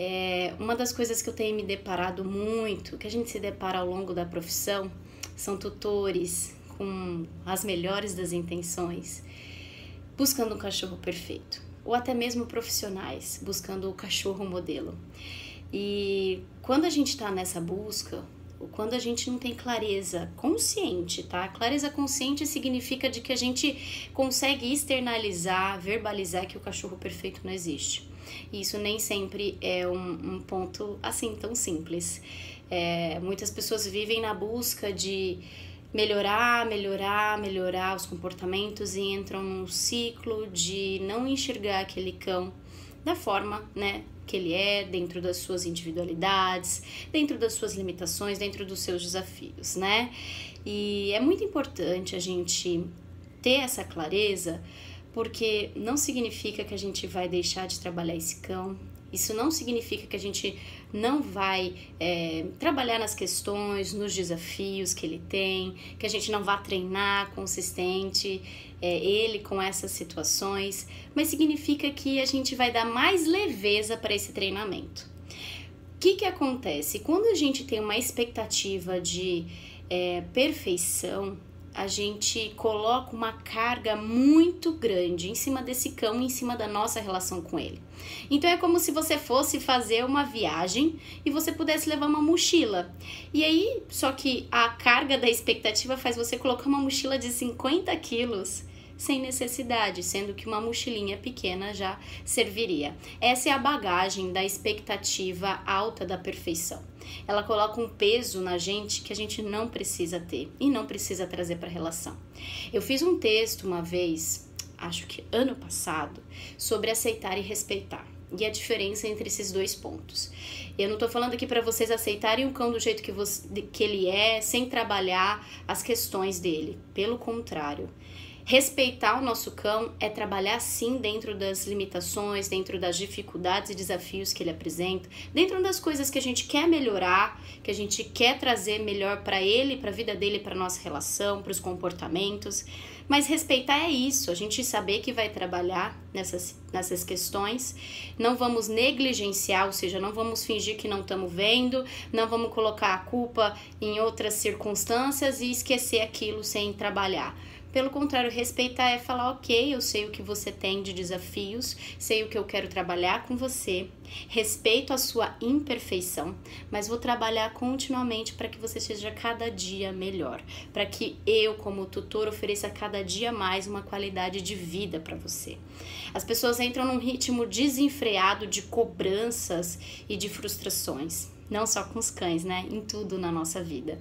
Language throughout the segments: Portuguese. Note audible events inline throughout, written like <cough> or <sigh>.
É, uma das coisas que eu tenho me deparado muito, que a gente se depara ao longo da profissão, são tutores com as melhores das intenções, buscando um cachorro perfeito, ou até mesmo profissionais buscando o cachorro modelo. E quando a gente está nessa busca, quando a gente não tem clareza consciente, tá? Clareza consciente significa de que a gente consegue externalizar, verbalizar que o cachorro perfeito não existe. E isso nem sempre é um, um ponto assim tão simples. É, muitas pessoas vivem na busca de melhorar, melhorar, melhorar os comportamentos e entram num ciclo de não enxergar aquele cão da forma, né, que ele é, dentro das suas individualidades, dentro das suas limitações, dentro dos seus desafios, né? E é muito importante a gente ter essa clareza, porque não significa que a gente vai deixar de trabalhar esse cão, isso não significa que a gente não vai é, trabalhar nas questões, nos desafios que ele tem, que a gente não vai treinar consistente é, ele com essas situações, mas significa que a gente vai dar mais leveza para esse treinamento. O que, que acontece? Quando a gente tem uma expectativa de é, perfeição, a gente coloca uma carga muito grande em cima desse cão, em cima da nossa relação com ele. Então é como se você fosse fazer uma viagem e você pudesse levar uma mochila. E aí, só que a carga da expectativa faz você colocar uma mochila de 50 quilos sem necessidade, sendo que uma mochilinha pequena já serviria. Essa é a bagagem da expectativa alta da perfeição. Ela coloca um peso na gente que a gente não precisa ter e não precisa trazer para a relação. Eu fiz um texto uma vez, acho que ano passado, sobre aceitar e respeitar e a diferença entre esses dois pontos. Eu não estou falando aqui para vocês aceitarem o cão do jeito que, você, que ele é, sem trabalhar as questões dele. Pelo contrário, Respeitar o nosso cão é trabalhar sim dentro das limitações, dentro das dificuldades e desafios que ele apresenta, dentro das coisas que a gente quer melhorar, que a gente quer trazer melhor para ele, para a vida dele, para nossa relação, para os comportamentos. Mas respeitar é isso, a gente saber que vai trabalhar nessas, nessas questões, não vamos negligenciar, ou seja, não vamos fingir que não estamos vendo, não vamos colocar a culpa em outras circunstâncias e esquecer aquilo sem trabalhar. Pelo contrário, respeitar é falar, ok, eu sei o que você tem de desafios, sei o que eu quero trabalhar com você, respeito a sua imperfeição, mas vou trabalhar continuamente para que você seja cada dia melhor, para que eu, como tutor, ofereça cada dia mais uma qualidade de vida para você. As pessoas entram num ritmo desenfreado de cobranças e de frustrações não só com os cães, né? Em tudo na nossa vida.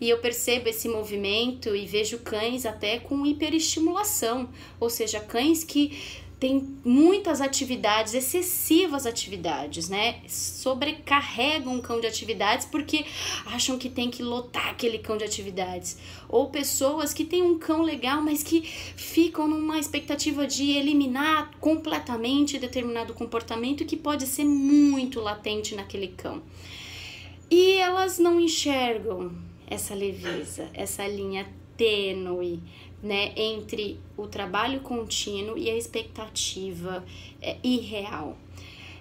E eu percebo esse movimento e vejo cães até com hiperestimulação, ou seja, cães que têm muitas atividades, excessivas atividades, né? Sobrecarregam um cão de atividades porque acham que tem que lotar aquele cão de atividades. Ou pessoas que têm um cão legal, mas que ficam numa expectativa de eliminar completamente determinado comportamento que pode ser muito latente naquele cão. E elas não enxergam essa leveza, essa linha tênue, né, entre o trabalho contínuo e a expectativa é, irreal.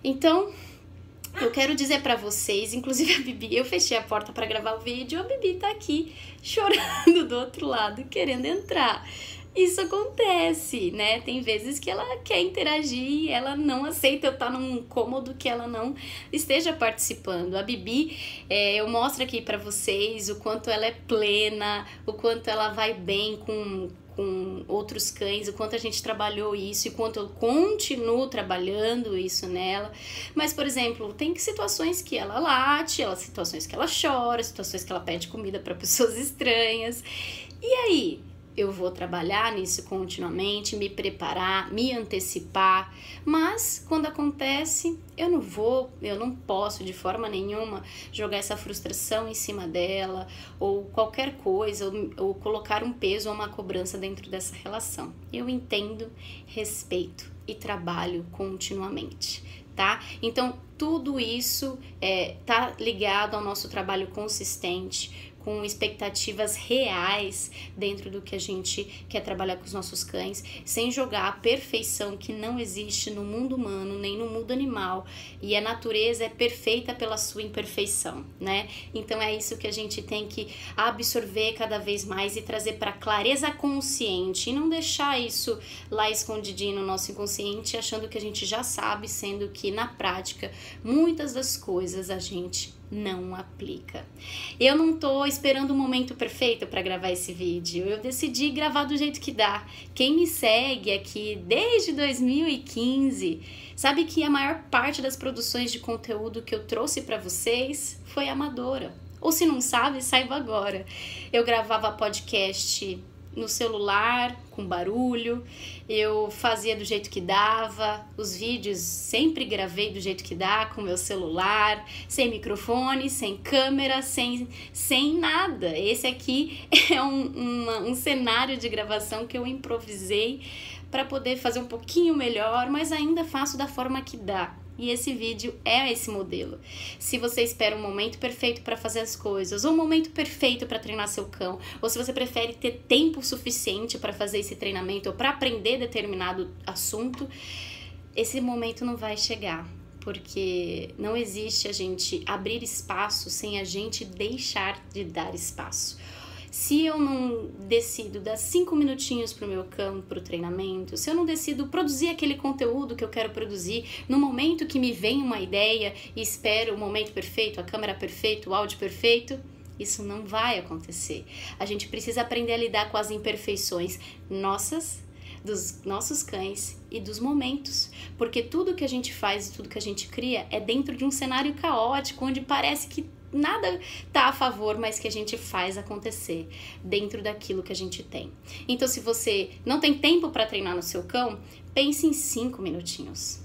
Então, eu quero dizer para vocês, inclusive a Bibi, eu fechei a porta para gravar o vídeo, a Bibi tá aqui chorando do outro lado, querendo entrar isso acontece, né? Tem vezes que ela quer interagir e ela não aceita eu estar num cômodo que ela não esteja participando. A Bibi, é, eu mostro aqui para vocês o quanto ela é plena, o quanto ela vai bem com com outros cães, o quanto a gente trabalhou isso e quanto eu continuo trabalhando isso nela. Mas, por exemplo, tem situações que ela late, ela, situações que ela chora, situações que ela pede comida para pessoas <laughs> estranhas. E aí, eu vou trabalhar nisso continuamente, me preparar, me antecipar, mas quando acontece, eu não vou, eu não posso de forma nenhuma jogar essa frustração em cima dela ou qualquer coisa, ou, ou colocar um peso ou uma cobrança dentro dessa relação. Eu entendo, respeito e trabalho continuamente. Tá? Então, tudo isso é, tá ligado ao nosso trabalho consistente, com expectativas reais dentro do que a gente quer trabalhar com os nossos cães, sem jogar a perfeição que não existe no mundo humano nem no mundo animal. E a natureza é perfeita pela sua imperfeição, né? Então é isso que a gente tem que absorver cada vez mais e trazer para clareza consciente e não deixar isso lá escondidinho no nosso inconsciente, achando que a gente já sabe, sendo que na prática muitas das coisas a gente não aplica. Eu não tô esperando o momento perfeito para gravar esse vídeo. Eu decidi gravar do jeito que dá. Quem me segue aqui desde 2015 sabe que a maior parte das produções de conteúdo que eu trouxe para vocês foi amadora. Ou se não sabe, saiba agora. Eu gravava podcast no celular, com barulho, eu fazia do jeito que dava, os vídeos sempre gravei do jeito que dá, com meu celular, sem microfone, sem câmera, sem, sem nada. Esse aqui <laughs> é um, um cenário de gravação que eu improvisei para poder fazer um pouquinho melhor, mas ainda faço da forma que dá. E esse vídeo é esse modelo. Se você espera um momento perfeito para fazer as coisas, ou um momento perfeito para treinar seu cão, ou se você prefere ter tempo suficiente para fazer esse treinamento ou para aprender determinado assunto, esse momento não vai chegar. Porque não existe a gente abrir espaço sem a gente deixar de dar espaço. Se eu não decido dar cinco minutinhos para o meu campo, para o treinamento, se eu não decido produzir aquele conteúdo que eu quero produzir no momento que me vem uma ideia e espero o momento perfeito, a câmera perfeita, o áudio perfeito, isso não vai acontecer. A gente precisa aprender a lidar com as imperfeições nossas, dos nossos cães e dos momentos, porque tudo que a gente faz e tudo que a gente cria é dentro de um cenário caótico onde parece que nada tá a favor, mas que a gente faz acontecer dentro daquilo que a gente tem. Então, se você não tem tempo para treinar no seu cão, pense em cinco minutinhos.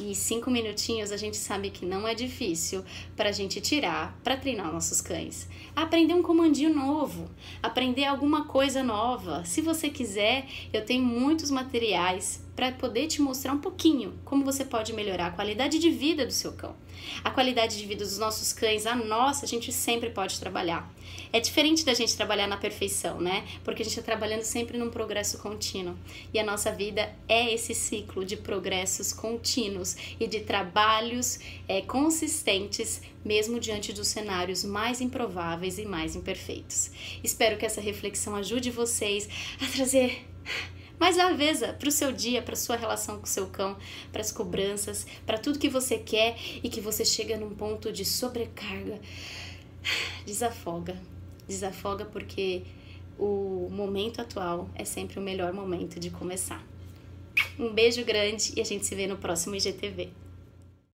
E cinco minutinhos a gente sabe que não é difícil para a gente tirar para treinar nossos cães. Aprender um comandinho novo, aprender alguma coisa nova. Se você quiser, eu tenho muitos materiais para poder te mostrar um pouquinho como você pode melhorar a qualidade de vida do seu cão. A qualidade de vida dos nossos cães, a nossa, a gente sempre pode trabalhar. É diferente da gente trabalhar na perfeição, né? Porque a gente está trabalhando sempre num progresso contínuo. E a nossa vida é esse ciclo de progressos contínuos e de trabalhos é, consistentes, mesmo diante dos cenários mais improváveis e mais imperfeitos. Espero que essa reflexão ajude vocês a trazer mais leveza para o seu dia, para sua relação com o seu cão, para as cobranças, para tudo que você quer e que você chega num ponto de sobrecarga. Desafoga. Desafoga porque o momento atual é sempre o melhor momento de começar. Um beijo grande e a gente se vê no próximo IGTV.